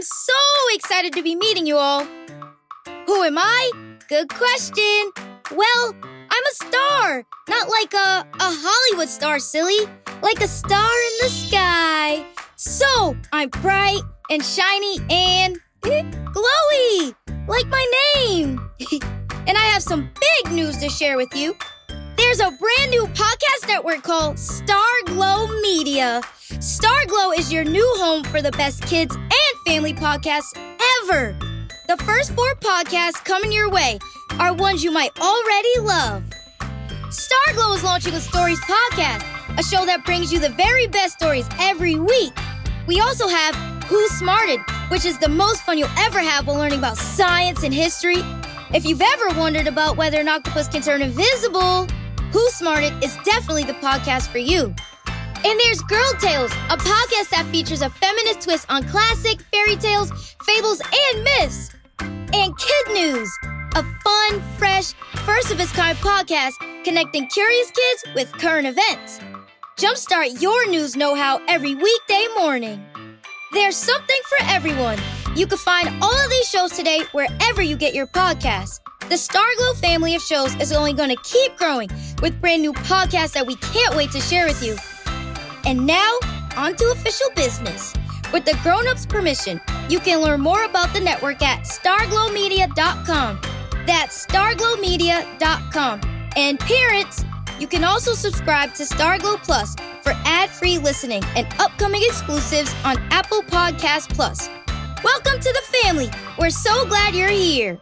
I'm so excited to be meeting you all. Who am I? Good question. Well, I'm a star, not like a, a Hollywood star, silly, like a star in the sky. So I'm bright and shiny and eh, glowy, like my name. and I have some big news to share with you. There's a brand new podcast network called Starglow Media. Starglow is your new home for the best kids family podcasts ever. The first four podcasts coming your way are ones you might already love. Starglow is launching a Stories podcast, a show that brings you the very best stories every week. We also have Who Smarted, which is the most fun you'll ever have while learning about science and history. If you've ever wondered about whether an octopus can turn invisible, Who Smarted is definitely the podcast for you. And there's Girl Tales, a podcast that features a feminist twist on classic fairy tales, fables, and myths. And KidNuz, a fun, fresh, first of its kind podcast connecting curious kids with current events. Jumpstart your news know how every weekday morning. There's something for everyone. You can find all of these shows today wherever you get your podcasts. The Starglow family of shows is only going to keep growing with brand new podcasts that we can't wait to share with you. And now, on to official business. With the grown-ups' permission, you can learn more about the network at starglowmedia.com. That's starglowmedia.com. And parents, you can also subscribe to Starglow Plus for ad-free listening and upcoming exclusives on Apple Podcast Plus. Welcome to the family. We're so glad you're here.